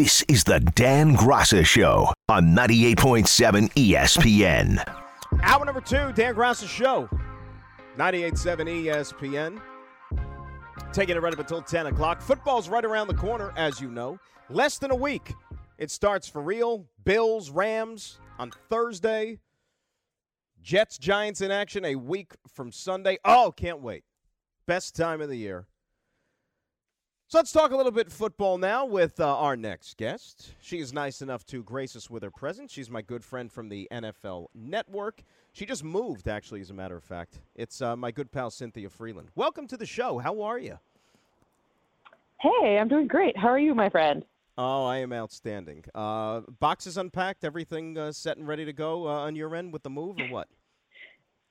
This is the Dan Graca Show on 98.7 ESPN. Hour number two, Dan Graca Show, 98.7 ESPN. Taking it right up until 10 o'clock. Football's right around the corner, as you know. Less than a week. It starts for real. Bills, Rams on Thursday. Jets, Giants in action a week from Sunday. Oh, can't wait. Best time of the year. So let's talk a little bit football now with uh, our next guest. She is nice enough to grace us with her presence. She's my good friend from the NFL Network. She just moved, actually, as a matter of fact. It's uh, my good pal Cynthia Frelund. Welcome to the show. How are you? Hey, I'm doing great. How are you, my friend? Oh, I am outstanding. Uh, boxes unpacked, everything uh, set and ready to go uh, on your end with the move, or what?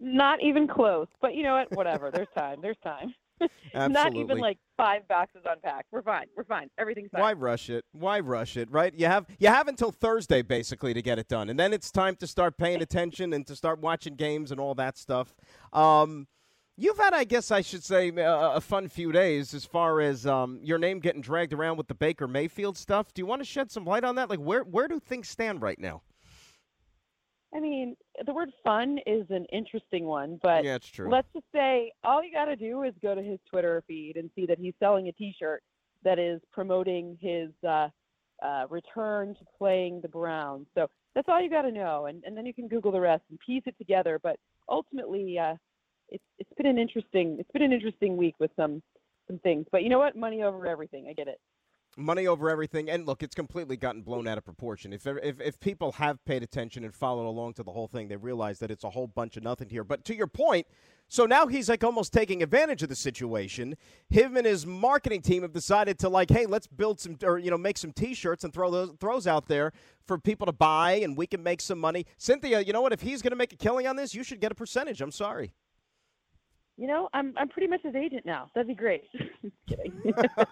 Not even close. But you know what? Whatever. There's time. There's time. Not even like five boxes unpacked. We're fine. We're fine. Everything's fine. Why rush it? Why rush it? Right? You have you have until Thursday basically to get it done, and then it's time to start paying attention and to start watching games and all that stuff. Um, you've had, I guess, I should say, a, a fun few days as far as um, your name getting dragged around with the Baker Mayfield stuff. Do you want to shed some light on that? Like, where where do things stand right now? I mean, the word fun is an interesting one, but yeah, it's true. let's just say all you got to do is go to his Twitter feed and see that he's selling a T-shirt that is promoting his uh, uh, return to playing the Browns. So that's all you got to know, and, and then you can Google the rest and piece it together. But ultimately, uh, it's it's been an interesting it's been an interesting week with some some things. But you know what? Money over everything. I get it money over everything. And look, it's completely gotten blown out of proportion. If, if if people have paid attention and followed along to the whole thing, they realize that it's a whole bunch of nothing here. But to your point, so now he's like almost taking advantage of the situation. Him and his marketing team have decided to like, hey, let's build some or you know make some T-shirts and throw those throws out there for people to buy, and we can make some money. Cynthia, you know what? If he's going to make a killing on this, you should get a percentage. I'm sorry you know, I'm I'm pretty much his agent now. That'd be great.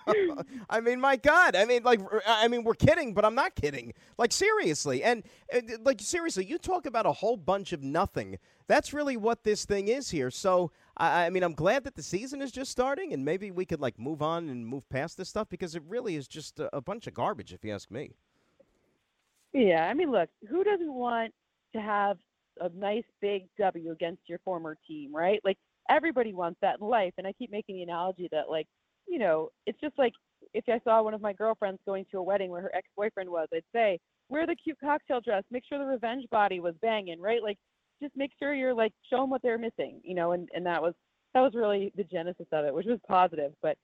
I mean, my God. I mean, like, I mean, we're kidding, but I'm not kidding. Like, seriously, and uh, like, seriously, you talk about a whole bunch of nothing. That's really what this thing is here. So, I, I mean, I'm glad that the season is just starting, and maybe we could like move on and move past this stuff because it really is just a, a bunch of garbage, if you ask me. Yeah, I mean, look, who doesn't want to have a nice big W against your former team, right? Like everybody wants that in life. And I keep making the analogy that, like, you know, it's just like if I saw one of my girlfriends going to a wedding where her ex boyfriend was, I'd say, wear the cute cocktail dress, make sure the revenge body was banging, right? Like, just make sure you're like, show them what they're missing, you know, and, and that was, that was really the genesis of it, which was positive. But,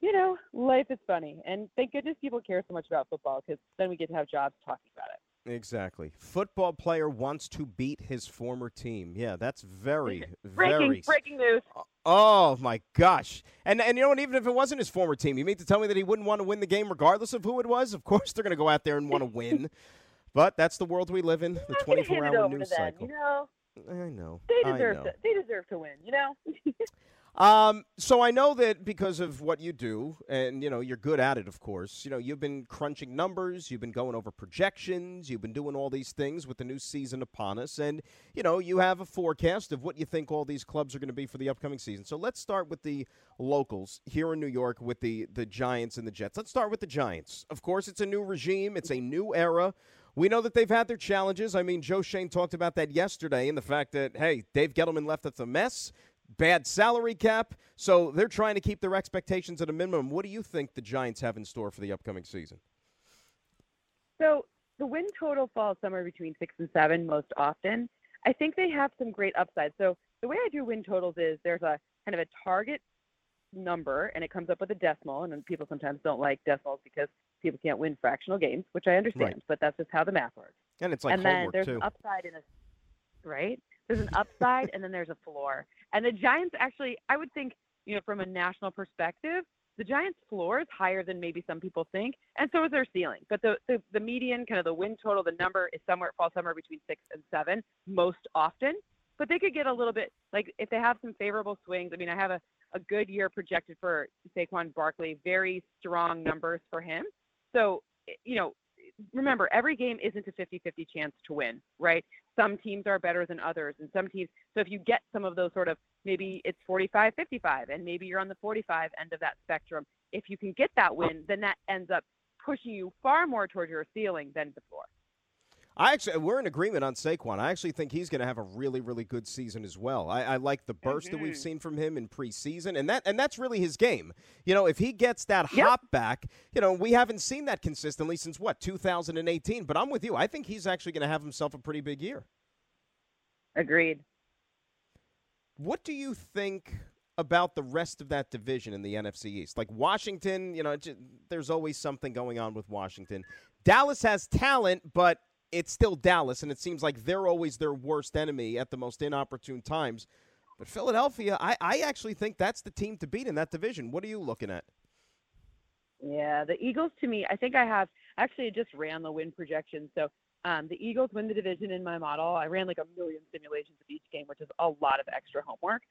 you know, life is funny. And thank goodness people care so much about football because then we get to have jobs talking about it. Exactly. Football player wants to beat his former team. Yeah, that's very, breaking, very breaking news. Oh, oh my gosh! And and you know what? Even if it wasn't his former team, you mean to tell me that he wouldn't want to win the game regardless of who it was? Of course, they're going to go out there and want to win. but that's the world we live in. The twenty-four hour news cycle. you know. I know. They deserve know. to. They deserve to win. You know. Um, so I know that because of what you do, and you know you're good at it, of course. You know you've been crunching numbers, you've been going over projections, you've been doing all these things with the new season upon us, and you know you have a forecast of what you think all these clubs are going to be for the upcoming season. So let's start with the locals here in New York with the the Giants and the Jets. Let's start with the Giants. Of course, it's a new regime, it's a new era. We know that they've had their challenges. I mean, Joe Schoen talked about that yesterday and the fact that, hey, Dave Gettleman left us a mess bad salary cap. So they're trying to keep their expectations at a minimum. What do you think the Giants have in store for the upcoming season? So the win total falls somewhere between six and seven most often. I think they have some great upside. So the way I do win totals is there's a kind of a target number and it comes up with a decimal and people sometimes don't like decimals because people can't win fractional games, which I understand, right. but that's just how the math works. And it's like and then there's too. an upside in a right? There's an upside and then there's a floor. And the Giants actually, I would think, you know, from a national perspective, the Giants' floor is higher than maybe some people think, and so is their ceiling. But the, the, the median, kind of the win total, the number is somewhere falls somewhere between six and seven most often. But they could get a little bit like if they have some favorable swings. I mean, I have a, a good year projected for Saquon Barkley, very strong numbers for him. So eh, you know, remember every game isn't a 50-50 chance to win, right? Some teams are better than others and some teams so if you get some of those sort of maybe it's 45 55 and maybe you're on the 45 end of that spectrum if you can get that win then that ends up pushing you far more towards your ceiling than the floor. I actually, we're in agreement on Saquon. I actually think he's going to have a really, really good season as well. I, I like the burst mm-hmm. that we've seen from him in preseason, and that and that's really his game. You know, if he gets that yep. hop back, you know, we haven't seen that consistently since what 2018. But I'm with you. I think he's actually going to have himself a pretty big year. Agreed. What do you think about the rest of that division in the NFC East? Like Washington, you know, there's always something going on with Washington. Dallas has talent, but it's still Dallas, and it seems like they're always their worst enemy at the most inopportune times. But Philadelphia, I, I actually think that's the team to beat in that division. What are you looking at? Yeah, the Eagles to me, I think I have actually just ran the win projection. So um, the Eagles win the division in my model. I ran like a million simulations of each game, which is a lot of extra homework.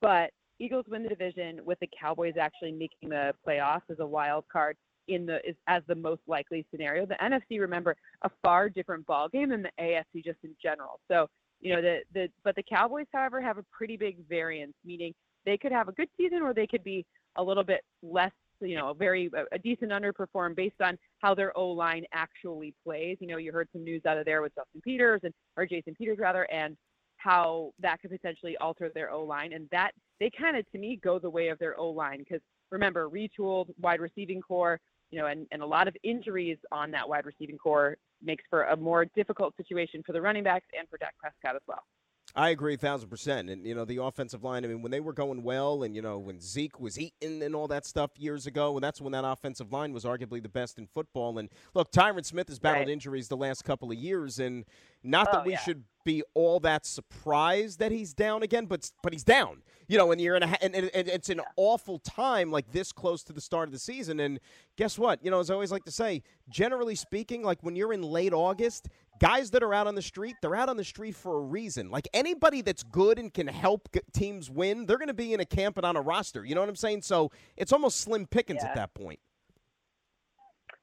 But Eagles win the division with the Cowboys actually making the playoffs as a wild card in the is, as the most likely scenario. The NFC, remember, a far different ball game than the AFC just in general. So you know the the but the Cowboys, however, have a pretty big variance, meaning they could have a good season or they could be a little bit less. You know, a very a decent underperform based on how their O line actually plays. You know, you heard some news out of there with Justin Peters and or Jason Peters rather, and how that could potentially alter their O line, and that they kind of to me go the way of their O line because remember retooled wide receiving core you know, and, and a lot of injuries on that wide receiving core makes for a more difficult situation for the running backs and for Dak Prescott as well. I agree a thousand percent. And, you know, the offensive line, I mean, when they were going well and, you know, when Zeke was eating and all that stuff years ago, and that's when that offensive line was arguably the best in football. And look, Tyron Smith has battled right. injuries the last couple of years. And not that oh, we yeah. should be all that surprised that he's down again, but but he's down. You know, and you're in a and, and, and it's an yeah. awful time like this close to the start of the season. And guess what? You know, as I always like to say, generally speaking, like when you're in late August, guys that are out on the street, they're out on the street for a reason. Like anybody that's good and can help teams win, they're going to be in a camp and on a roster. You know what I'm saying? So it's almost slim pickings yeah. at that point.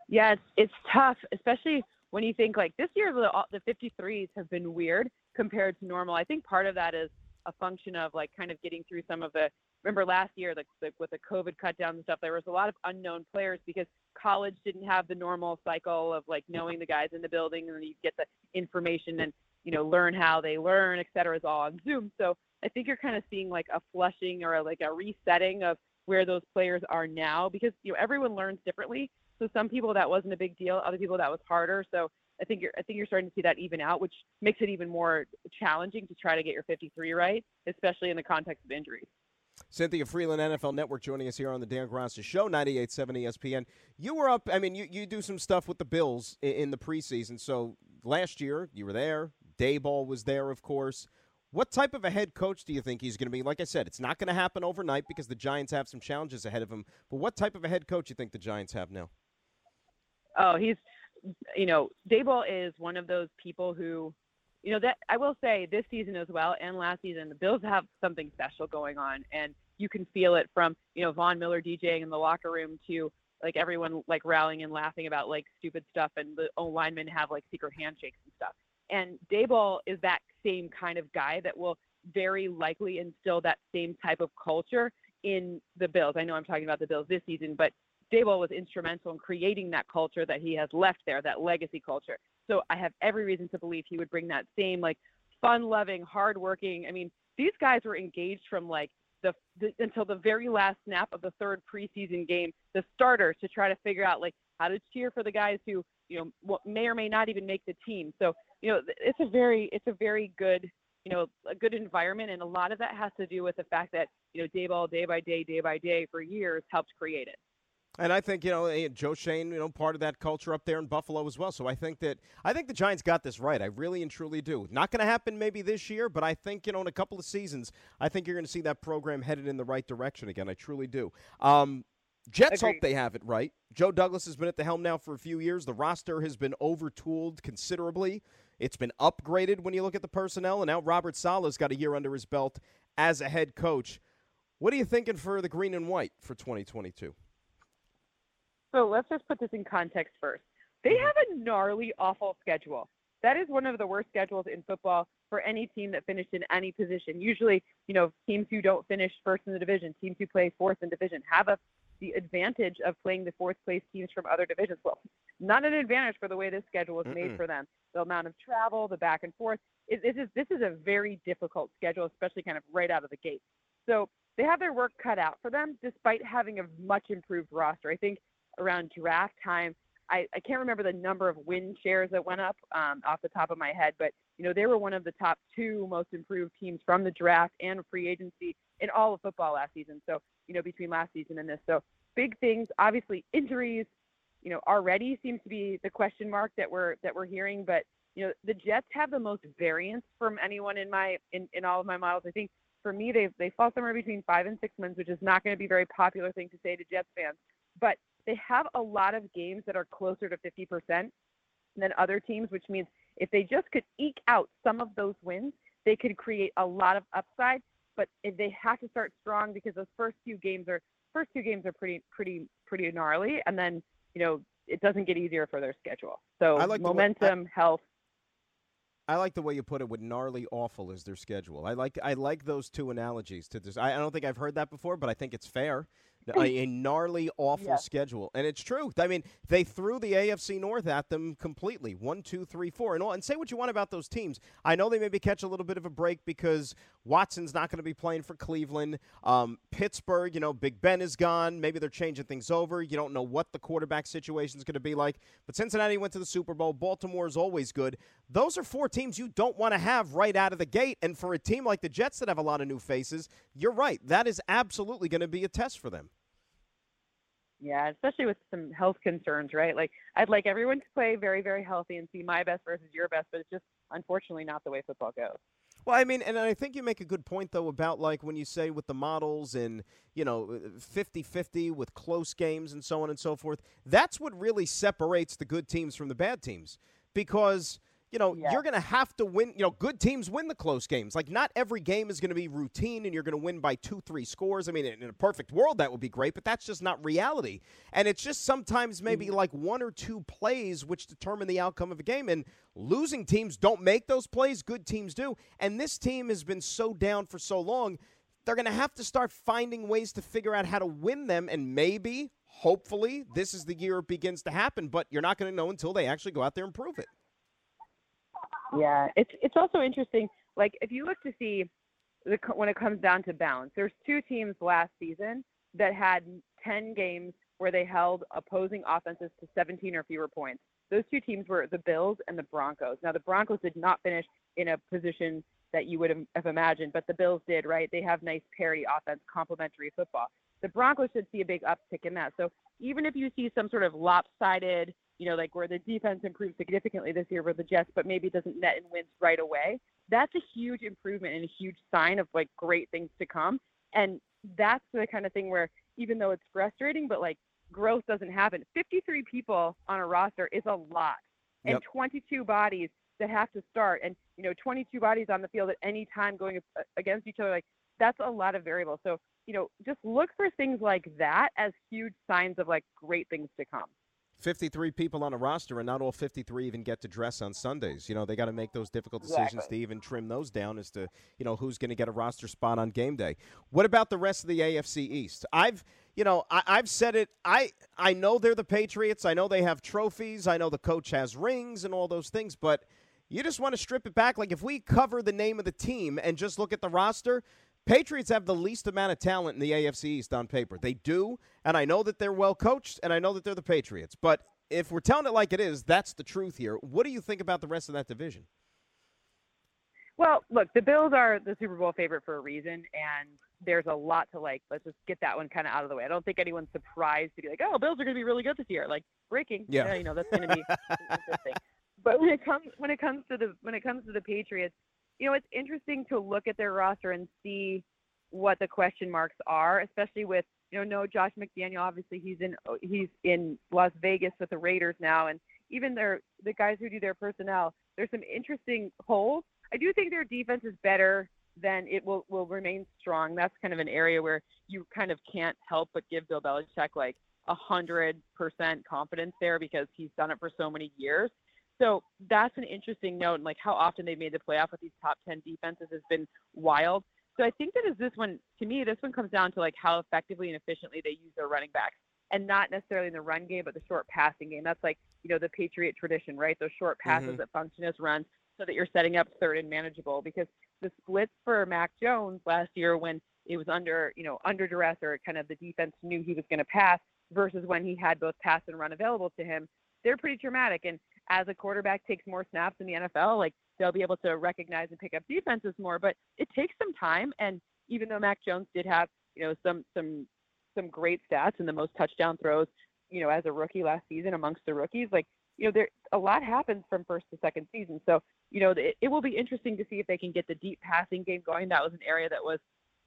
Yeah, it's, it's tough, especially when you think like this year the the 53s have been weird compared to normal. I think part of that is a function of like kind of getting through some of the remember last year like the, with the covid cut down and stuff there was a lot of unknown players because college didn't have the normal cycle of like knowing the guys in the building and then you get the information and you know learn how they learn et cetera is all on zoom. So i think you're kind of seeing like a flushing or a, like a resetting of where those players are now because you know everyone learns differently so some people that wasn't a big deal other people that was harder so I think you're I think you're starting to see that even out, which makes it even more challenging to try to get your 53 right, especially in the context of injuries. Cynthia Frelund, NFL Network, joining us here on the Dan Graca Show, 98.7 ESPN. You were up, I mean, you, you do some stuff with the Bills in, in the preseason. So last year, you were there. Daboll was there, of course. What type of a head coach do you think he's going to be? Like I said, it's not going to happen overnight because the Giants have some challenges ahead of him. But what type of a head coach do you think the Giants have now? Oh, he's, you know, Daboll is one of those people who you know that I will say this season as well and last season the Bills have something special going on and you can feel it from you know Von Miller DJing in the locker room to like everyone like rallying and laughing about like stupid stuff and the O linemen have like secret handshakes and stuff. And Daboll is that same kind of guy that will very likely instill that same type of culture in the Bills. I know I'm talking about the Bills this season, but Daboll was instrumental in creating that culture that he has left there, that legacy culture. So I have every reason to believe he would bring that same like fun-loving, hard-working. I mean, these guys were engaged from like the, the until the very last snap of the third preseason game, the starters to try to figure out like how to cheer for the guys who you know may or may not even make the team. So you know it's a very it's a very good you know a good environment, and a lot of that has to do with the fact that you know Daboll day by day, day by day for years helped create it. And I think you know Joe Schoen, you know, part of that culture up there in Buffalo as well. So I think that I think the Giants got this right. I really and truly do. Not going to happen maybe this year, but I think you know in a couple of seasons, I think you're going to see that program headed in the right direction again. I truly do. Um, Jets Agreed. hope they have it right. Joe Douglas has been at the helm now for a few years. The roster has been overtooled considerably. It's been upgraded when you look at the personnel, and now Robert Saleh's got a year under his belt as a head coach. What are you thinking for the green and white for 2022? So let's just put this in context first. They mm-hmm. have a gnarly, awful schedule. That is one of the worst schedules in football for any team that finished in any position. Usually, you know, teams who don't finish first in the division, teams who play fourth in division, have a the advantage of playing the fourth place teams from other divisions. Well, not an advantage for the way this schedule was made for them. The amount of travel, the back and forth. It, it is, this is a very difficult schedule, especially kind of right out of the gate. So they have their work cut out for them, despite having a much improved roster. I think around draft time, I, I can't remember the number of win shares that went up um, off the top of my head, but you know they were one of the top two most improved teams from the draft and free agency in all of football last season. So you know between last season and this, so big things. Obviously injuries, you know already seems to be the question mark that we're that we're hearing, but you know the Jets have the most variance from anyone in my in, in all of my models. I think for me they they fall somewhere between five and six wins, which is not going to be a very popular thing to say to Jets fans, but they have a lot of games that are closer to 50% than other teams, which means if they just could eke out some of those wins, they could create a lot of upside. But if they have to start strong because those first few games are first two games are pretty pretty pretty gnarly, and then you know it doesn't get easier for their schedule. So like momentum, way, I, health. I like the way you put it. With gnarly, awful is their schedule. I like I like those two analogies to this. I, I don't think I've heard that before, but I think it's fair a, gnarly, awful yeah. schedule, and it's true. I mean, they threw the AFC North at them completely. One, two, three, four, and all. And say what you want about those teams. I know they maybe catch a little bit of a break because Watson's not going to be playing for Cleveland. Um, Pittsburgh, you know, Big Ben is gone. Maybe they're changing things over. You don't know what the quarterback situation is going to be like. But Cincinnati went to the Super Bowl. Baltimore is always good. Those are four teams you don't want to have right out of the gate. And for a team like the Jets that have a lot of new faces, you're right. That is absolutely going to be a test for them. Yeah, especially with some health concerns, right? Like I'd like everyone to play very, very healthy and see my best versus your best, but it's just unfortunately not the way football goes. Well, I mean, and I think you make a good point though about like when you say with the models and, you know, uh, 50-50 with close games and so on and so forth. That's what really separates the good teams from the bad teams because – you know, yeah. you're going to have to win. You know, good teams win the close games. Like, not every game is going to be routine and you're going to win by two, three scores. I mean, in a perfect world, that would be great, but that's just not reality. And it's just sometimes maybe mm-hmm. like one or two plays which determine the outcome of a game. And losing teams don't make those plays, good teams do. And this team has been so down for so long, they're going to have to start finding ways to figure out how to win them. And maybe, hopefully, this is the year it begins to happen, but you're not going to know until they actually go out there and prove it. Yeah, it's it's also interesting. Like if you look to see the, when it comes down to balance, there's two teams last season that had 10 games where they held opposing offenses to 17 or fewer points. Those two teams were the Bills and the Broncos. Now the Broncos did not finish in a position that you would have imagined, but the Bills did, right? They have nice parity offense, complementary football. The Broncos should see a big uptick in that. So even if you see some sort of lopsided you know, like where the defense improved significantly this year with the Jets, but maybe doesn't net and wins right away. That's a huge improvement and a huge sign of like great things to come. And that's the kind of thing where even though it's frustrating, but like growth doesn't happen. 53 people on a roster is a lot, and yep. 22 bodies that have to start, and you know, 22 bodies on the field at any time going against each other. Like that's a lot of variables. So you know, just look for things like that as huge signs of like great things to come. 53 people on a roster, and not all 53 even get to dress on Sundays. You know, they got to make those difficult decisions exactly. to even trim those down as to, you know, who's going to get a roster spot on game day. What about the rest of the AFC East? I've, you know, I, have said it. I, I know they're the Patriots. I know they have trophies. I know the coach has rings and all those things, but you just want to strip it back. Like, if we cover the name of the team and just look at the roster, Patriots have the least amount of talent in the AFC East on paper. They do, and I know that they're well coached, and I know that they're the Patriots. But if we're telling it like it is, that's the truth here. What do you think about the rest of that division? Well, look, the Bills are the Super Bowl favorite for a reason, and there's a lot to like. Let's just get that one kind of out of the way. I don't think anyone's surprised to be like, "Oh, Bills are going to be really good this year." Like breaking, yeah, you know that's going to be interesting. But when it comes when it comes to the when it comes to the Patriots, you know, it's interesting to look at their roster and see what the question marks are, especially with you know, no Josh McDaniel. Obviously, he's in oh, he's in Las Vegas with the Raiders now, and even their the guys who do their personnel. There's some interesting holes. I do think their defense is better than it will will remain strong. That's kind of an area where you kind of can't help but give Bill Belichick like a hundred percent confidence there because he's done it for so many years. So that's an interesting note. And like how often they made the playoff with these top 10 defenses has been wild. So I think that is this one to me. This one comes down to like how effectively and efficiently they use their running backs, and not necessarily in the run game, but the short passing game. That's like you know the Patriot tradition, right? Those short passes Mhm. that function as runs, so that you're setting up third and manageable. Because the splits for Mac Jones last year, when it was under you know under duress or kind of the defense knew he was going to pass, versus when he had both pass and run available to him, they're pretty dramatic. And as a quarterback takes more snaps in the NFL, like they'll be able to recognize and pick up defenses more. But it takes some time. And even though Mac Jones did have, you know, some some some great stats and the most touchdown throws, you know, as a rookie last season amongst the rookies, like you know, there a lot happens from first to second season. So you know, it, it will be interesting to see if they can get the deep passing game going. That was an area that was,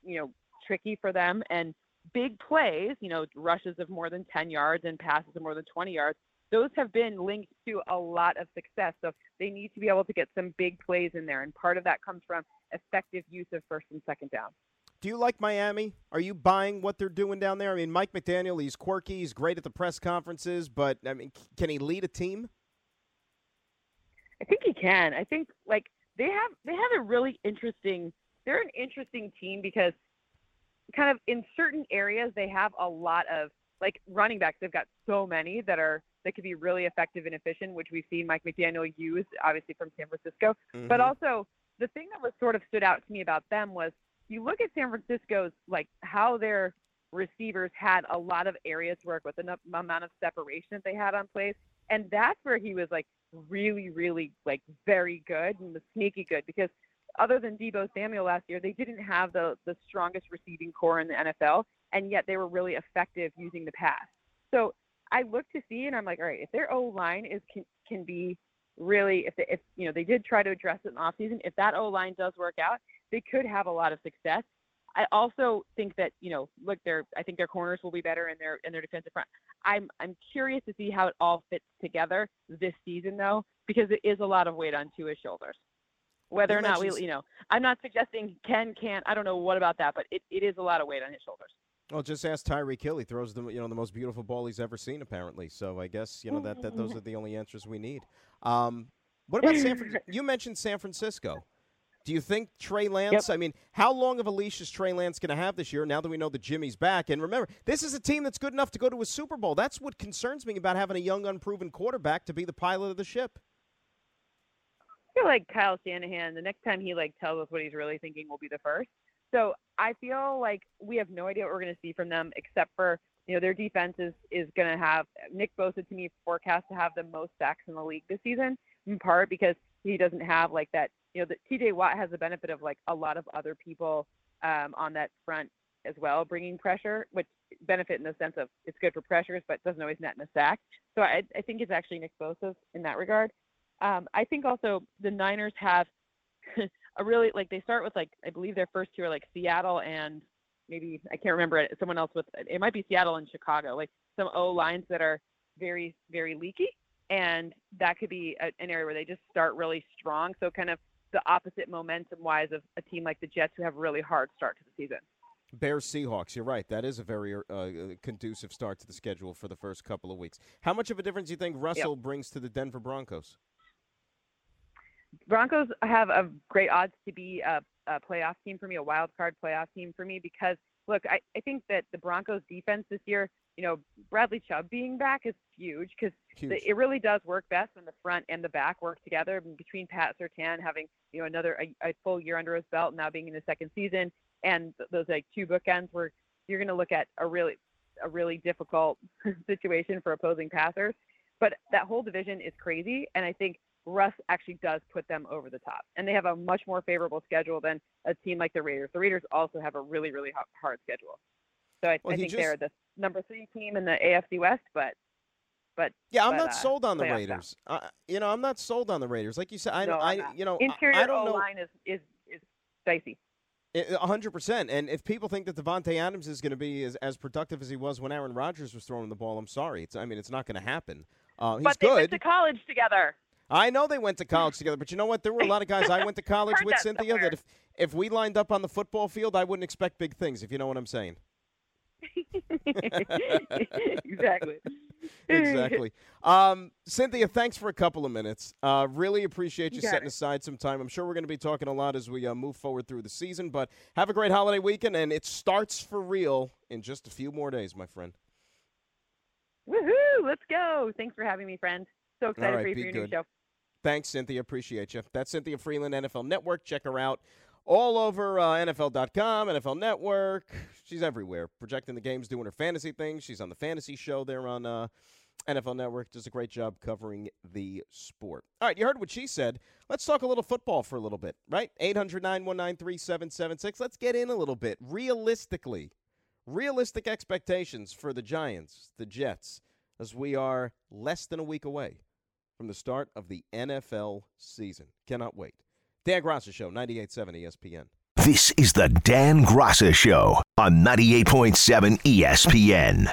you know, tricky for them and big plays, you know, rushes of more than 10 yards and passes of more than 20 yards those have been linked to a lot of success. So they need to be able to get some big plays in there. And part of that comes from effective use of first and second down. Do you like Miami? Are you buying what they're doing down there? I mean, Mike McDaniel, he's quirky, he's great at the press conferences, but I mean, can he lead a team? I think he can. I think like they have they have a really interesting they're an interesting team because kind of in certain areas they have a lot of like running backs. They've got so many that are that could be really effective and efficient, which we've seen Mike McDaniel use obviously from San Francisco. Mm-hmm. But also the thing that was sort of stood out to me about them was you look at San Francisco's like how their receivers had a lot of areas to work with, enough amount of separation that they had on plays, and that's where he was like really, really like very good and was sneaky good because other than Deebo Samuel last year, they didn't have the the strongest receiving core in the NFL, and yet they were really effective using the pass. So I look to see, and I'm like, all right, if their O line is can, can be really, if they, if you know they did try to address it in the offseason, if that O line does work out, they could have a lot of success. I also think that you know, look, their I think their corners will be better in their in their defensive front. I'm I'm curious to see how it all fits together this season though, because it is a lot of weight on Tua's shoulders. Whether You or not we, you know, I'm not suggesting Ken can't. I don't know what about that, but it, it is a lot of weight on his shoulders. Well, just ask Tyree Hill. He throws the you know the most beautiful ball he's ever seen, apparently. So I guess you know that, that those are the only answers we need. Um, what about San Francisco? You mentioned San Francisco. Do you think Trey Lance? I mean, how long of a leash is Trey Lance going to have this year? Now that we know that Jimmy's back, and remember, this is a team that's good enough to go to a Super Bowl. That's what concerns me about having a young, unproven quarterback to be the pilot of the ship. I feel like Kyle Shanahan, the next time he like tells us what he's really thinking will be the first. So I feel like we have no idea what we're going to see from them, except for you know their defense is is going to have Nick Bosa to me forecast to have the most sacks in the league this season, in part because he doesn't have like that. You know, the T.J. Watt has the benefit of like a lot of other people um, on that front as well, bringing pressure, which benefit in the sense of it's good for pressures, but doesn't always net in a sack. So I, I think it's actually Nick Bosa in that regard. Um, I think also the Niners have a really like they start with like I believe their first two are like Seattle and maybe I can't remember it. Someone else with it might be Seattle and Chicago. Like some O lines that are very very leaky, and that could be a, an area where they just start really strong. So kind of the opposite momentum wise of a team like the Jets who have a really hard start to the season. Bears Seahawks. You're right. That is a very uh, conducive start to the schedule for the first couple of weeks. How much of a difference do you think Russell brings to the Denver Broncos? Broncos have a great odds to be a, a playoff team for me, a wild card playoff team for me because look, I, I think that the Broncos defense this year, you know, Bradley Chubb being back is huge because it really does work best when the front and the back work together. And Between Pat Surtain having you know another a, a full year under his belt, now being in the second season, and those like two bookends where you're going to look at a really a really difficult situation for opposing passers. But that whole division is crazy, and I think Russ actually does put them over the top. And they have a much more favorable schedule than a team like the Raiders. The Raiders also have a really, really hard schedule. So I, Well, I think just- they're the number three team in the AFC West, but but Yeah, I'm but, not uh, sold on the Raiders. Uh, you know, I'm not sold on the Raiders. Like you said, I, No, I you know, I- interior I don't know. line is, is is dicey. A hundred percent. And if people think that Davante Adams is going to be as, as productive as he was when Aaron Rodgers was throwing the ball, I'm sorry. It's I mean, it's not going to happen. Uh, he's but they good. went to college together. I know they went to college together, but you know what? There were a lot of guys I went to college with, Cynthia. somewhere. That if if we lined up on the football field, I wouldn't expect big things. If you know what I'm saying. exactly. exactly. Um, Cynthia, thanks for a couple of minutes. Uh, really appreciate you, You setting it. aside some time. I'm sure we're going to be talking a lot as we uh, move forward through the season, but have a great holiday weekend, and it starts for real in just a few more days, my friend. Woohoo! Let's go. Thanks for having me, friend. So excited right, for you for your new good. show. Thanks, Cynthia. Appreciate you. That's Cynthia Frelund, NFL Network. Check her out all over uh, NFL.com, NFL Network. She's everywhere, projecting the games, doing her fantasy things. She's on the fantasy show there on uh, NFL Network. Does a great job covering the sport. All right, you heard what she said. Let's talk a little football for a little bit, right? 800 919 3776. Let's get in a little bit. Realistically, realistic expectations for the Giants, the Jets, as we are less than a week away from the start of the NFL season. Cannot wait. Dan Graca Show, 98.7 ESPN. This is the Dan Graca Show on 98.7 ESPN.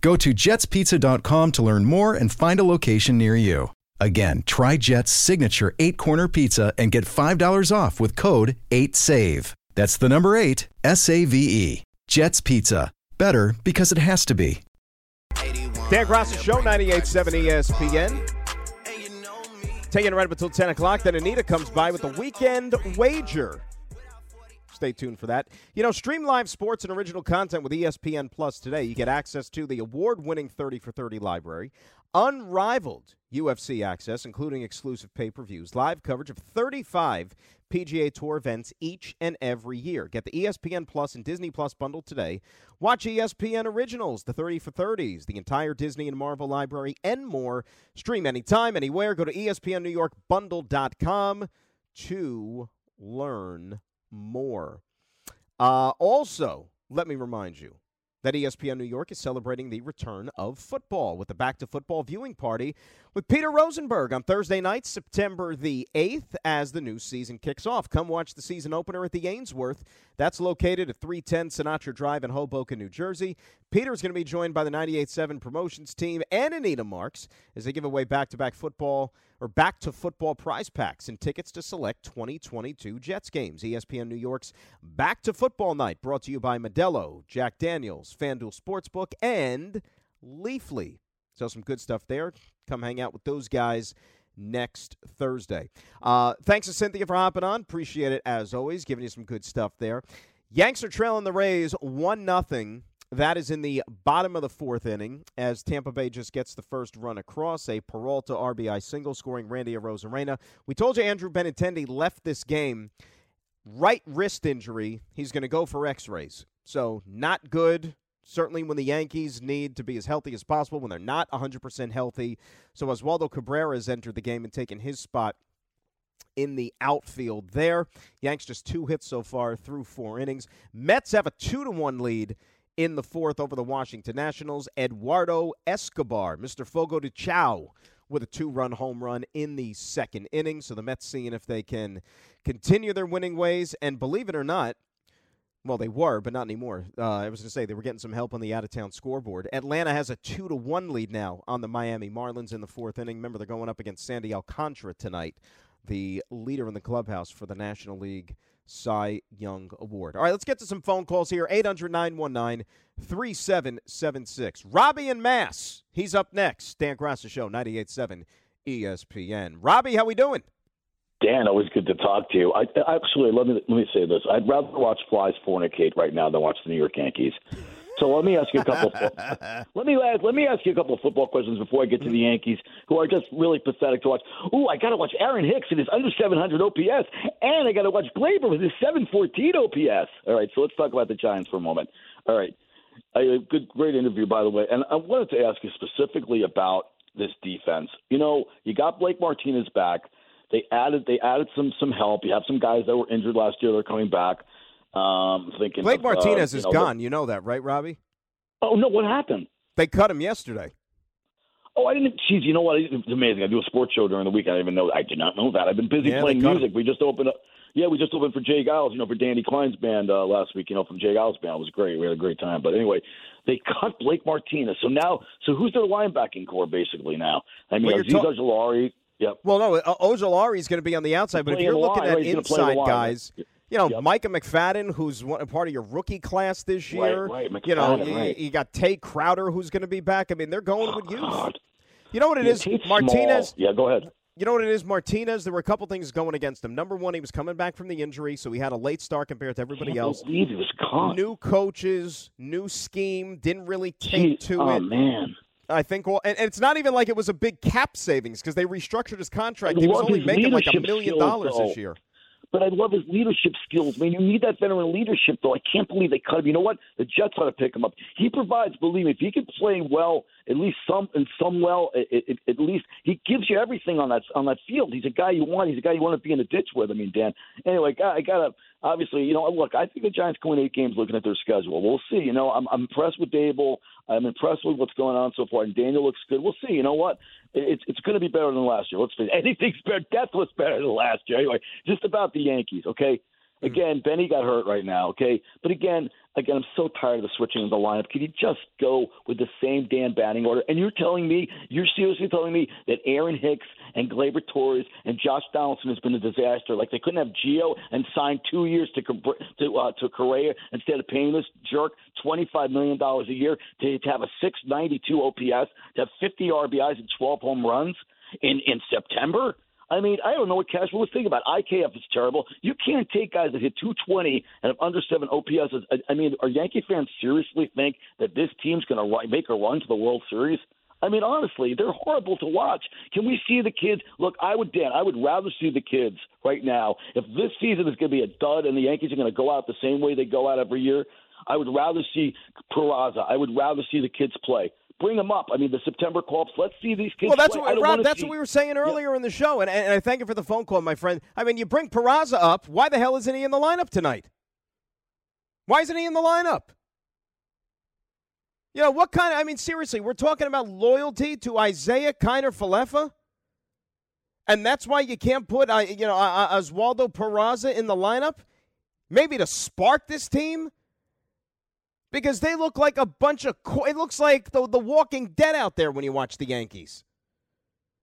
Go to jetspizza.com to learn more and find a location near you. Again, try Jet's signature eight corner pizza and get $5 off with code 8SAVE. That's the number eight, S A V E. Jet's Pizza. Better because it has to be. Dan Graca Show, 98.7 ESPN. Taking it right up until 10 o'clock. Then Anita comes by with the weekend wager. Stay tuned for that. You know, stream live sports and original content with ESPN Plus today. You get access to the award winning 30 for 30 library, unrivaled UFC access, including exclusive pay per views, live coverage of 35 PGA Tour events each and every year. Get the ESPN Plus and Disney Plus bundle today. Watch ESPN Originals, the 30 for 30s, the entire Disney and Marvel library, and more. Stream anytime, anywhere. Go to ESPNNewYorkBundle.com to learn more. Uh, also, let me remind you that ESPN New York is celebrating the return of football with the Back to Football viewing party with Peter Rosenberg on Thursday night, September the 8th, as the new season kicks off. Come watch the season opener at the Ainsworth. That's located at 310 Sinatra Drive in Hoboken, New Jersey. Peter's going to be joined by the 98.7 promotions team and Anita Marks as they give away back to back football or back to football prize packs and tickets to select 2022 Jets games. ESPN New York's Back to Football Night brought to you by Modelo, Jack Daniels, FanDuel Sportsbook, and Leafly. So some good stuff there. Come hang out with those guys next Thursday. Uh, thanks to Cynthia for hopping on. Appreciate it as always, giving you some good stuff there. Yanks are trailing the Rays one nothing. That is in the bottom of the fourth inning as Tampa Bay just gets the first run across. A Peralta RBI single scoring Randy Arozarena. We told you Andrew Benintendi left this game right wrist injury. He's going to go for x rays. So, not good. Certainly, when the Yankees need to be as healthy as possible, when they're not 100% healthy. So, Oswaldo Cabrera has entered the game and taken his spot in the outfield there. Yanks just two hits so far through four innings. Mets have a two to one lead in the fourth over the Washington Nationals. Eduardo Escobar, Mr. Fogo de Chao, with a two run home run in the second inning. So the Mets seeing if they can continue their winning ways. And believe it or not, well, they were, but not anymore. Uh, I was going to say they were getting some help on the out of town scoreboard. Atlanta has a two to one lead now on the Miami Marlins in the fourth inning. Remember, they're going up against Sandy Alcantara tonight, the leader in the clubhouse for the National League Cy Young Award. All right, let's get to some phone calls here. 800 919 3776. Robbie and Mass. He's up next. Dan Graca Show, 98.7 ESPN. Robbie, how we doing? Dan, always good to talk to you. I, actually, let me let me say this: I'd rather watch flies fornicate right now than watch the New York Yankees. So let me ask you a couple. let me ask, let me ask you a couple of football questions before I get to the Yankees, who are just really pathetic to watch. Ooh, I got to watch Aaron Hicks and his under 700 OPS, and I got to watch Gleyber with his 714 OPS. All right, so let's talk about the Giants for a moment. All right, a uh, good, great interview by the way, and I wanted to ask you specifically about this defense. You know, you got Blake Martinez back. They added they added some some help. You have some guys that were injured last year. They're coming back. Um, thinking Blake of, Martinez uh, is know, gone. You know that, right, Robbie? Oh no, what happened? They cut him yesterday. Oh, I didn't. Geez, you know what? It's amazing. I do a sports show during the week. I didn't even know. I did not know that. I've been busy Yeah, playing cut him. music. We just opened up. Yeah, we just opened for J. Geils. You know, for Danny Klein's band uh, last week. You know, from J. Geils' band. It was great. We had a great time. But anyway, they cut Blake Martinez. So now, so who's their linebacking core basically now? I mean, Well, Azeez talk- Ojulari. Yep. Well, no, Ojulari is going to be on the outside, but if you're looking line, at right? He's gonna play the inside guys, you know, Yep. Micah McFadden, who's one, part of your rookie class this year. right, You know, McFadden, you, you got Tae Crowder, who's going to be back. I mean, they're going with oh, you. God. You know what it is, Martinez. small. Yeah, go ahead. You know what it is, Martinez. There were a couple things going against him. Number one, he was coming back from the injury, so he had a late start compared to everybody Can't else. believe he was caught. New coaches, new scheme, didn't really take to oh it. Oh man. I think, well, and, and it's not even like it was a big cap savings because they restructured his contract. He was only making like a million skills, dollars though. this year. But I love his leadership skills. Man, you need that veteran leadership, though. I can't believe they cut him. You know what? The Jets ought to pick him up. He provides, believe me, if he can play well, at least some and some well, it, it, at least he gives you everything on that on that field. He's a guy you want. He's a guy you want to be in the ditch with. I mean, Dan. Anyway, I I gotta obviously, you know, look. I think the Giants go in eight games looking at their schedule. We'll see. You know, I'm, I'm impressed with Daboll. I'm impressed with what's going on so far, and Daniel looks good. We'll see. You know what? It's it's going to be better than last year. Let's face it. Anything's better. Death was better than last year. Anyway, just about the Yankees. Okay. Hmm. Again, Benny got hurt right now. Okay, but again, again, I'm so tired of the switching of the lineup. Can you just go with the same damn batting order? And you're telling me, you're seriously telling me that Aaron Hicks and Gleyber Torres and Josh Donaldson has been a disaster? Like they couldn't have Gio and sign two years to to uh, to Correa instead of paying this jerk twenty five million dollars a year to, to have a six ninety two OPS, to have fifty RBIs and twelve home runs in in September. I mean, I don't know what Cashman was thinking about. IKF is terrible. You can't take guys that hit 220 and have under seven OPS. I- mean, are Yankee fans seriously think that this team's going to make a run to the World Series? I mean, honestly, they're horrible to watch. Can we see the kids? Look, I would, Dan, I would rather see the kids right now. If this season is going to be a dud and the Yankees are going to go out the same way they go out every year, I would rather see Peraza. I would rather see the kids play. Bring them up. I mean, the September call-ups. Let's see these kids. Well, that's play. What Rob. That's see- what we were saying earlier in the show, and, and I thank you for the phone call, my friend. I mean, you bring Peraza up. Why the hell isn't he in the lineup tonight? Why isn't he in the lineup? You know what kind of? I mean, seriously, we're talking about loyalty to Isiah Kiner-Falefa, and that's why you can't put, uh, you know, uh, uh, Oswaldo Peraza in the lineup, maybe to spark this team because they look like a bunch of. Co- it looks like the the Walking Dead out there when you watch the Yankees.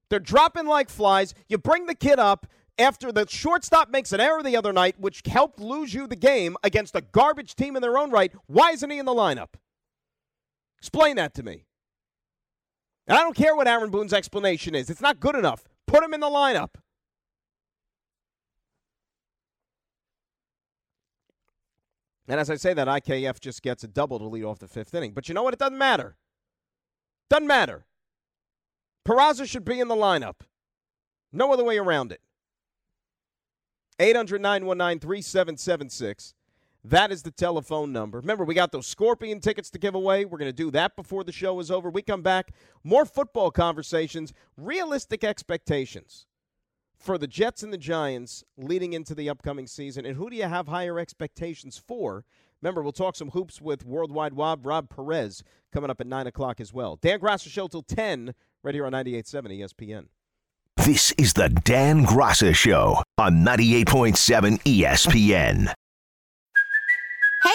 They're dropping like flies. You bring the kid up after the shortstop makes an error the other night, which helped lose you the game against a garbage team in their own right. Why isn't he in the lineup? Explain that to me. And I don't care what Aaron Boone's explanation is. It's not good enough. Put him in the lineup. And as I say that, IKF just gets a double to lead off the fifth inning. But you know what? It doesn't matter. Doesn't matter. Peraza should be in the lineup. No other way around it. 800 919 3776. That is the telephone number. Remember, we got those Scorpion tickets to give away. We're going to do that before the show is over. We come back, more football conversations, realistic expectations for the Jets and the Giants leading into the upcoming season. And who do you have higher expectations for? Remember, we'll talk some hoops with Worldwide Wob Rob Perez coming up at 9 o'clock as well. Dan Graca Show till 10, right here on 98.7 ESPN. This is the Dan Graca Show on 98.7 ESPN.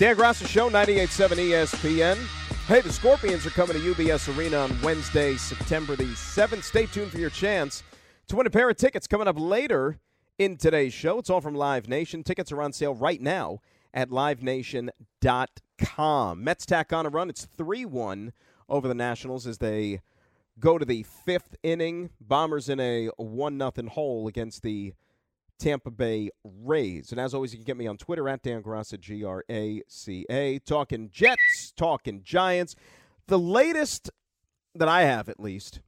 Dan Graca Show, 98.7 ESPN. Hey, the Scorpions are coming to UBS Arena on Wednesday, September the 7th. Stay tuned for your chance to win a pair of tickets coming up later in today's show. It's all from Live Nation. Tickets are on sale right now at livenation.com. Mets tack on a run. It's 3 1 over the Nationals as they go to the fifth inning. Bombers in a 1 0 hole against the Tampa Bay Rays. And as always, you can get me on Twitter at Dan Graca, G R A C A. Talking Jets, talking Giants. The latest that I have, at least,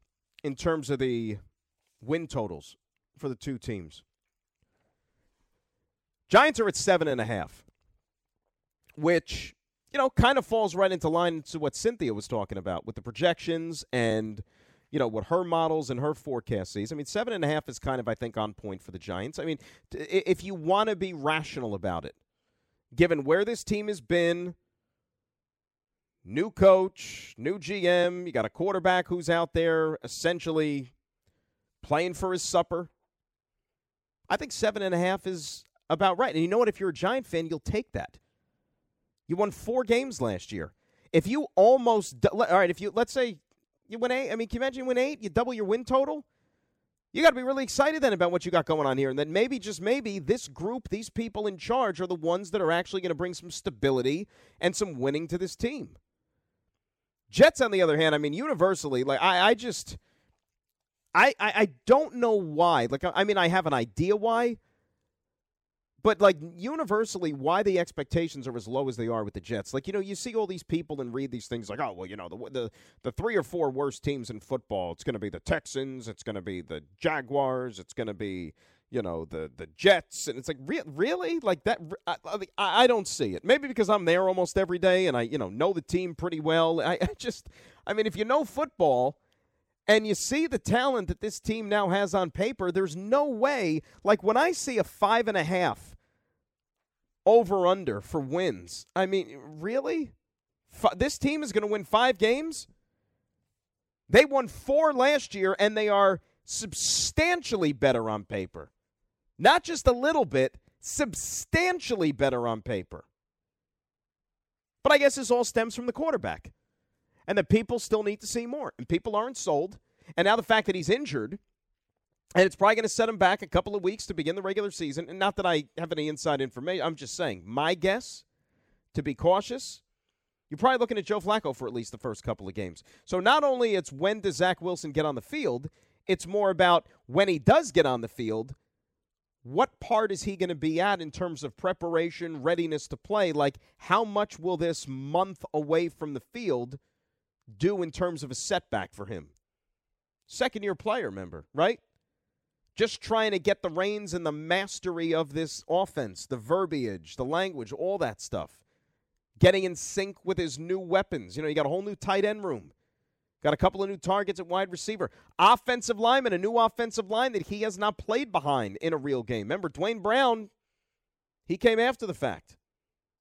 in terms of the win totals for the two teams. Giants are at seven and a half, which, you know, kind of falls right into line to what Cynthia was talking about with the projections and – you know, what her models and her forecast sees. I mean, seven and a half is kind of, I think, on point for the Giants. I mean, if you want to be rational about it, given where this team has been, new coach, new GM, you got a quarterback who's out there essentially playing for his supper. I think seven and a half is about right. And you know what? If you're a Giant fan, you'll take that. You won four games last year. If you almost all right, if you let's say you win eight. I mean, can you imagine you win eight? You double your win total. You got to be really excited then about what you got going on here, and then maybe just maybe this group, these people in charge, are the ones that are actually going to bring some stability and some winning to this team. Jets, on the other hand, I mean, universally, like I, I just, I, I, I don't know why. Like, I mean, I have an idea why, but like universally, why the expectations are as low as they are with the Jets? Like you know, you see all these people and read these things like, oh well, you know, the the, the three or four worst teams in football. It's going to be the Texans. It's going to be the Jaguars. It's going to be you know the the Jets. And it's like re- really like that. I, I, I don't see it. Maybe because I'm there almost every day and I you know know the team pretty well. I, I just I mean, if you know football and you see the talent that this team now has on paper, there's no way. Like when I see a five and a half over under for wins, I mean, really? F- this team is going to win five games? They won four last year, and they are substantially better on paper. Not just a little bit, substantially better on paper. But I guess this all stems from the quarterback and that people still need to see more. And people aren't sold. And now the fact that he's injured, and it's probably going to set him back a couple of weeks to begin the regular season. And not that I have any inside information, I'm just saying, my guess to be cautious, you're probably looking at Joe Flacco for at least the first couple of games. So not only it's when does Zach Wilson get on the field, it's more about when he does get on the field, what part is he going to be at in terms of preparation, readiness to play? Like, how much will this month away from the field – do in terms of a setback for him? Second year player, remember, right? Just trying to get the reins and the mastery of this offense, the verbiage, the language, all that stuff. Getting in sync with his new weapons. You know, you got a whole new tight end room. Got a couple of new targets at wide receiver. Offensive lineman, a new offensive line that he has not played behind in a real game. Remember, Duane Brown, he came after the fact.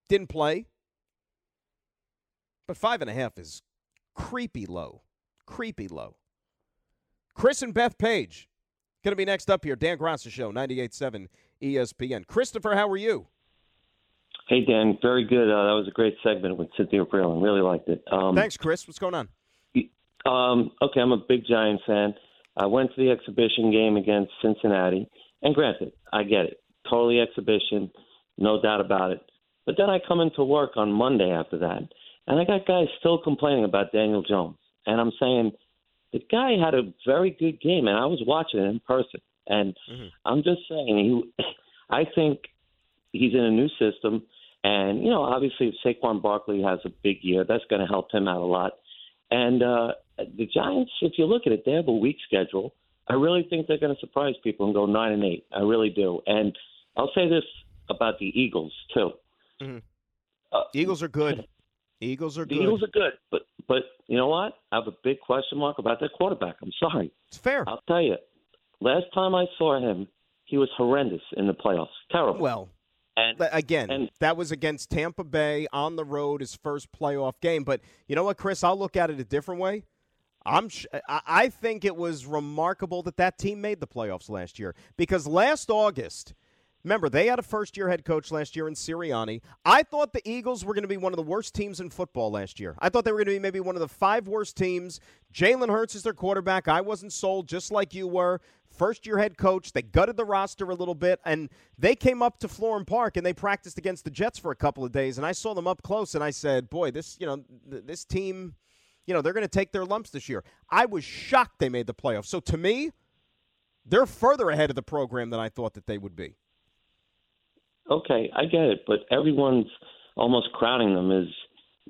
Didn't play. But five and a half is creepy low. Creepy low. Chris and Bethpage going to be next up here. Dan Graca Show, 98.7 ESPN. Christopher, how are you? Hey, Dan. Very good. Uh, that was a great segment with Cynthia Frelund. Really liked it. Um, Thanks, Chris. What's going on? Um, okay, I'm a big Giant fan. I went to the exhibition game against Cincinnati, and granted, I get it. Totally exhibition, no doubt about it. But then I come into work on Monday after that, and I got guys still complaining about Daniel Jones. And I'm saying the guy had a very good game, and I was watching it in person. And mm-hmm. I'm just saying, he, I think he's in a new system. And, you know, obviously, if Saquon Barkley has a big year, that's going to help him out a lot. And uh, the Giants, if you look at it, they have a weak schedule. I really think they're going to surprise people and go nine and eight. I really do. And I'll say this about the Eagles too. Mm-hmm. Uh, Eagles are good. Eagles are the good. Eagles are good, but but you know what? I have a big question mark about that quarterback. I'm sorry. It's fair. I'll tell you. Last time I saw him, he was horrendous in the playoffs. Terrible. Well, and again, and, that was against Tampa Bay on the road, his first playoff game. But you know what, Chris? I'll look at it a different way. I'm. Sh- I think it was remarkable that that team made the playoffs last year because last August Remember, they had a first year head coach last year in Sirianni. I thought the Eagles were going to be one of the worst teams in football last year. I thought they were going to be maybe one of the five worst teams. Jalen Hurts is their quarterback. I wasn't sold, just like you were. First year head coach. They gutted the roster a little bit, and they came up to Florham Park and they practiced against the Jets for a couple of days. And I saw them up close, and I said, "Boy, this you know th- this team, you know they're going to take their lumps this year." I was shocked they made the playoffs. So to me, they're further ahead of the program than I thought that they would be. Okay, I get it, but everyone's almost crowding them as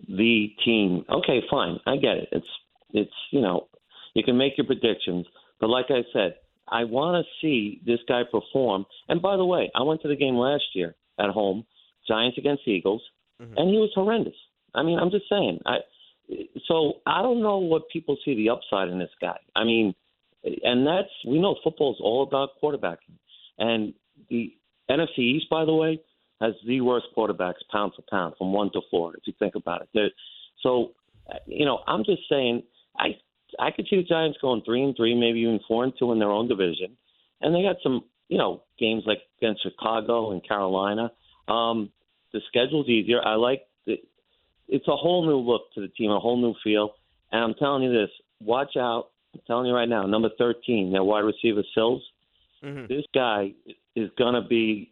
the team. Okay, fine, I get it. It's it's you know you can make your predictions, but like I said, I want to see this guy perform. And by the way, I went to the game last year at home, Giants against Eagles, mm-hmm. and he was horrendous. I mean, I'm just saying. I so I don't know what people see the upside in this guy. I mean, and that's we know football is all about quarterbacking, and the NFC East, by the way, has the worst quarterbacks pound for pound from one to four. If you think about it, They're, so you know, I'm just saying, I I could see the Giants going three and three, maybe even four and two in their own division, and they got some you know games like against Chicago and Carolina. Um, the schedule's easier. I like the, it's a whole new look to the team, a whole new feel. And I'm telling you this: watch out. I'm telling you right now, number 13, their wide receiver Sills. Mm-hmm. This guy is going to be.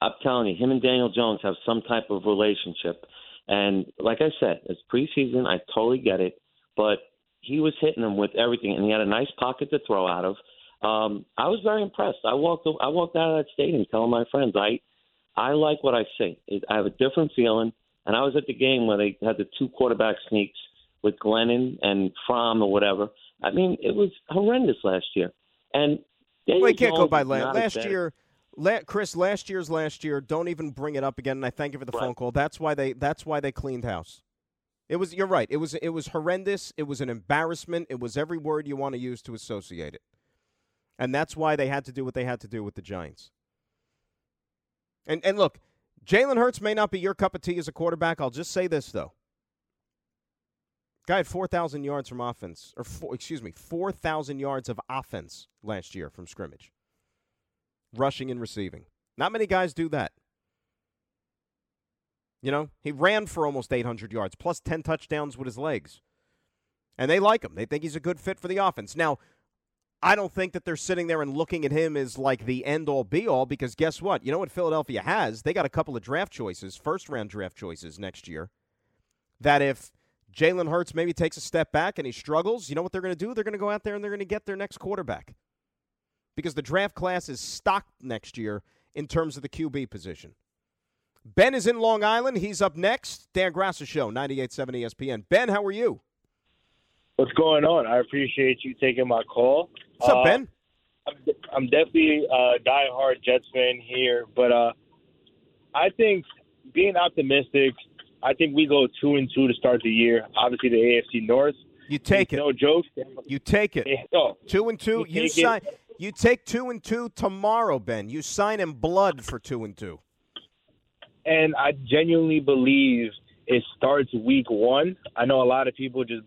I'm telling you, him and Daniel Jones have some type of relationship. And like I said, it's preseason. I totally get it, but he was hitting them with everything, and he had a nice pocket to throw out of. Um, I was very impressed. I walked. I walked out of that stadium telling my friends, I, I like what I see. I have a different feeling. And I was at the game where they had the two quarterback sneaks with Glennon and Fromm or whatever. I mean, it was horrendous last year. And Daniel well, can't go by last, last year. La- Chris, last year's last year. Don't even bring it up again. And I thank you for the right. phone call. That's why they. That's why they cleaned house. It was. You're right. It was. It was horrendous. It was an embarrassment. It was every word you want to use to associate it. And that's why they had to do what they had to do with the Giants. And and look, Jalen Hurts may not be your cup of tea as a quarterback. I'll just say this though. Guy had 4,000 yards from offense, or four, excuse me, 4,000 yards of offense last year from scrimmage, rushing and receiving. Not many guys do that. You know, he ran for almost 800 yards, plus 10 touchdowns with his legs. And they like him. They think he's a good fit for the offense. Now, I don't think that they're sitting there and looking at him as like the end all be all because guess what? You know what Philadelphia has? They got a couple of draft choices, first round draft choices next year. That if Jalen Hurts maybe takes a step back and he struggles, you know what they're going to do? They're going to go out there and they're going to get their next quarterback. Because the draft class is stocked next year in terms of the QB position. Ben is in Long Island. He's up next. Dan Graca Show, 98.7 ESPN. Ben, how are you? What's going on? I appreciate you taking my call. What's up, uh, Ben? I'm, I'm definitely a diehard Jets fan here, but uh, I think being optimistic – I think we go two and two to start the year. Obviously, the AFC North. You take it. No joke. You take it. Two and two. You, you sign. It. You take two and two tomorrow, Ben. You sign in blood for two and two. And I genuinely believe it starts week one. I know a lot of people just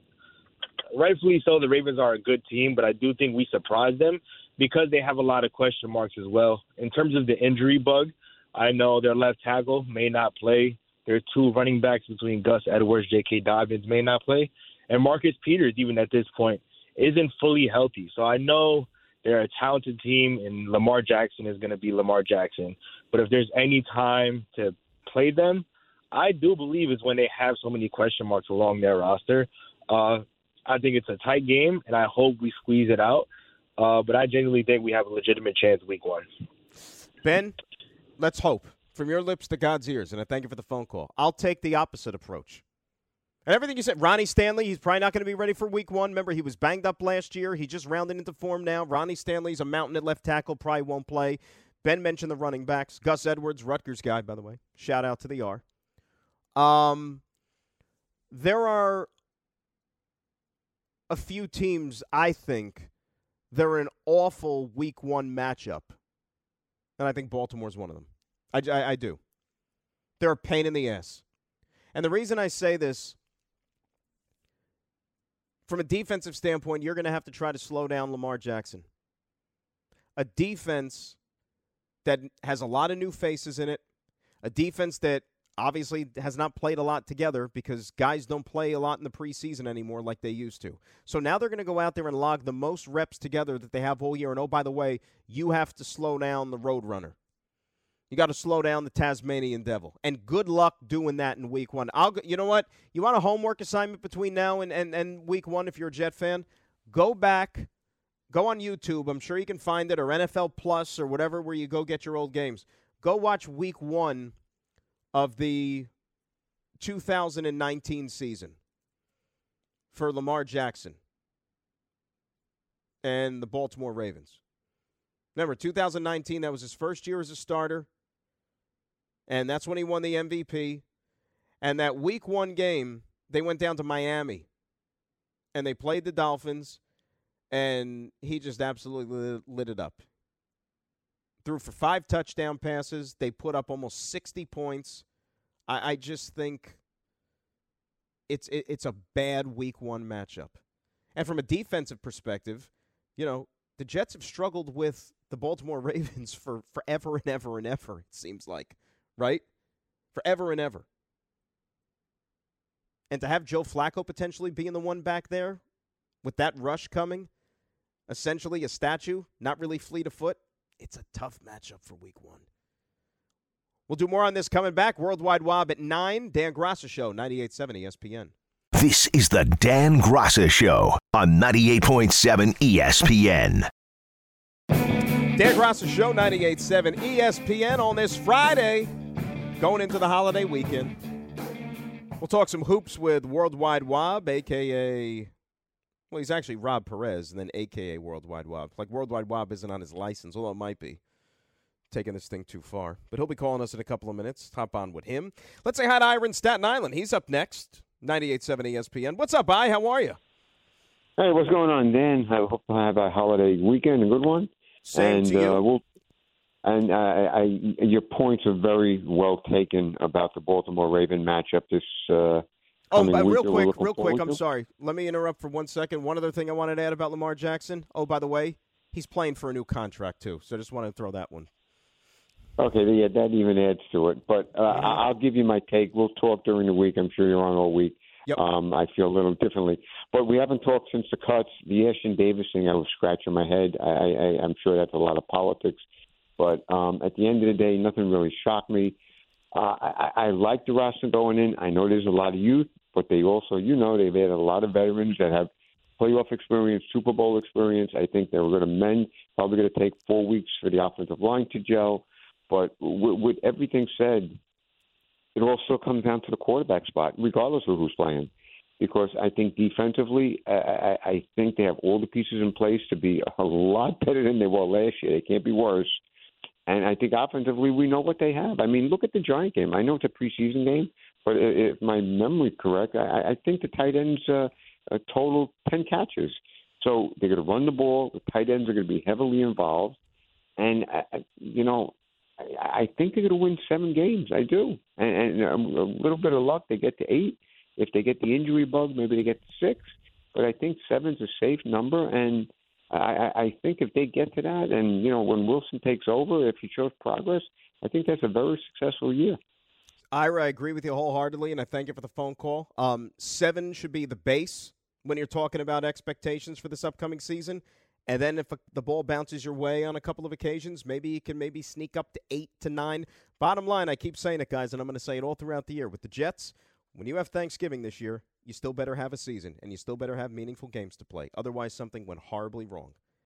rightfully so. The Ravens are a good team, but I do think we surprise them because they have a lot of question marks as well. In terms of the injury bug, I know their left tackle may not play there are two running backs between Gus Edwards, J.K. Dobbins may not play, and Marcus Peters, even at this point, isn't fully healthy. So I know they're a talented team, and Lamar Jackson is going to be Lamar Jackson. But if there's any time to play them, I do believe is when they have so many question marks along their roster. Uh, I think it's a tight game, and I hope we squeeze it out. Uh, but I genuinely think we have a legitimate chance week one. Ben, let's hope from your lips to God's ears, and I thank you for the phone call. I'll take the opposite approach. And everything you said, Ronnie Stanley, he's probably not going to be ready for week one. Remember, he was banged up last year. He just rounded into form now. Ronnie Stanley's a mountain at left tackle, probably won't play. Ben mentioned the running backs. Gus Edwards, Rutgers guy, by the way. Shout out to the R. Um, there are a few teams, I think, they're an awful week one matchup. And I think Baltimore's one of them. I, I, I do. They're a pain in the ass. And the reason I say this, from a defensive standpoint, you're going to have to try to slow down Lamar Jackson. A defense that has a lot of new faces in it, a defense that obviously has not played a lot together because guys don't play a lot in the preseason anymore like they used to. So now they're going to go out there and log the most reps together that they have all year. And oh, by the way, you have to slow down the Roadrunner. You got to slow down the Tasmanian Devil. And good luck doing that in week one. I'll, you know what? You want a homework assignment between now and, and, and week one if you're a Jet fan? Go back, go on YouTube. I'm sure you can find it or NFL Plus or whatever where you go get your old games. Go watch week one of the 2019 season for Lamar Jackson and the Baltimore Ravens. Remember, 2019, that was his first year as a starter and that's when he won the MVP. And that week one game, they went down to Miami and they played the Dolphins, and he just absolutely lit it up. Threw for five touchdown passes. They put up almost 60 points. I, I just think it's it, it's a bad week one matchup. And from a defensive perspective, you know, the Jets have struggled with the Baltimore Ravens for forever and ever and ever, it seems like right? Forever and ever. And to have Joe Flacco potentially being the one back there with that rush coming, essentially a statue, not really fleet of foot, it's a tough matchup for week one. We'll do more on this coming back. Worldwide Wob at 9. Dan Graca Show, 98.7 ESPN. This is the Dan Graca Show on 98.7 ESPN. Dan Graca Show, 98.7 ESPN on this Friday going into the holiday weekend. We'll talk some hoops with Worldwide Wob, aka well, he's actually Rob Perez, and then aka Worldwide Wob. Like Worldwide Wob isn't on his license, although it might be. Taking this thing too far. But he'll be calling us in a couple of minutes. Hop on with him. Let's say hi to Iron Staten Island. He's up next. 98.7 ESPN. What's up, I? How are you? Hey, what's going on, Dan? I hope you have a holiday weekend, a good one. Same and to you. Uh, we'll and I, I, your points are very well taken about the Baltimore Raven matchup this. Uh, Oh, but real quick, real quick. I'm to. sorry. Let me interrupt for one second. One other thing I wanted to add about Lamar Jackson. Oh, by the way, he's playing for a new contract too. So I just wanted to throw that one. Okay, yeah, that even adds to it. But uh, I'll give you my take. We'll talk during the week. I'm sure you're on all week. Yep. Um, I feel a little differently, but we haven't talked since the cuts. The Ashtyn Davis thing, I was scratching my head. I, I, I'm sure that's a lot of politics, but um, at the end of the day, nothing really shocked me. Uh, I, I like the roster going in. I know there's a lot of youth, but they also, you know, they've had a lot of veterans that have playoff experience, Super Bowl experience. I think they were going to mend. Probably going to take four weeks for the offensive line to gel. But with, with everything said, it all still comes down to the quarterback spot, regardless of who's playing. Because I think defensively, I, I, I think they have all the pieces in place to be a lot better than they were last year. They can't be worse. And I think offensively, we know what they have. I mean, look at the Giant game. I know it's a preseason game, but if my memory correct, I, I think the tight ends uh, total ten catches. So they're going to run the ball. The tight ends are going to be heavily involved, and I, I- you know, I, I think they're going to win seven games. I do, and, and um, a little bit of luck, they get to eight. If they get the injury bug, maybe they get to six. But I think seven's a safe number, and I I think if they get to that, and you know, when Wilson takes over, if he shows progress, I think that's a very successful year. Ira, I agree with you wholeheartedly, and I thank you for the phone call. Um, seven should be the base when you're talking about expectations for this upcoming season. And then if the ball bounces your way on a couple of occasions, maybe you can maybe sneak up to eight to nine. Bottom line, I keep saying it, guys, and I'm going to say it all throughout the year. With the Jets, when you have Thanksgiving this year, you still better have a season, and you still better have meaningful games to play. Otherwise, something went horribly wrong.